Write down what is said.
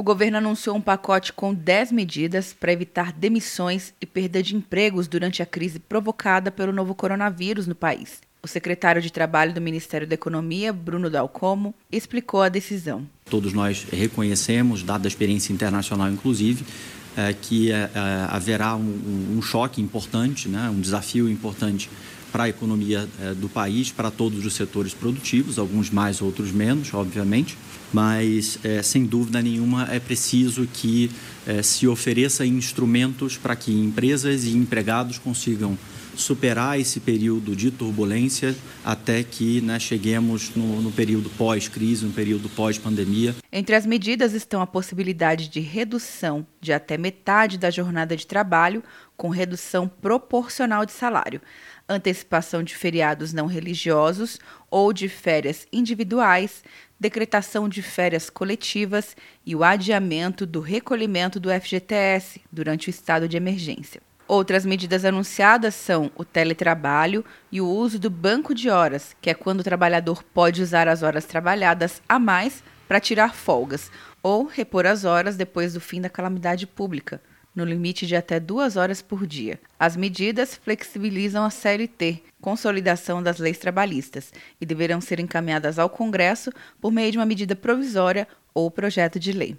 O governo anunciou um pacote com 10 medidas para evitar demissões e perda de empregos durante a crise provocada pelo novo coronavírus no país. O secretário de Trabalho do Ministério da Economia, Bruno Dalcomo, explicou a decisão. Todos nós reconhecemos, dada a experiência internacional inclusive, é, que é, é, haverá um, um, choque importante, né, um desafio importante para a economia é, do país, para todos os setores produtivos, alguns mais, outros menos, obviamente, mas é, sem dúvida nenhuma é preciso que se ofereça instrumentos para que empresas e empregados consigam superar esse período de turbulência até que né, cheguemos no, no período pós-crise, no período pós-pandemia. Entre as medidas estão a possibilidade de redução de até metade da jornada de trabalho, com redução proporcional de salário, antecipação de feriados não religiosos ou de férias individuais, decretação de férias coletivas e o adiamento do recolhimento do FGTS durante o estado de emergência. Outras medidas anunciadas são o teletrabalho e o uso do banco de horas, que é quando o trabalhador pode usar as horas trabalhadas a mais para tirar folgas, ou repor as horas depois do fim da calamidade pública, no limite de até duas horas por dia. As medidas flexibilizam a CLT, consolidação das leis trabalhistas, e deverão ser encaminhadas ao Congresso por meio de uma medida provisória ou projeto de lei.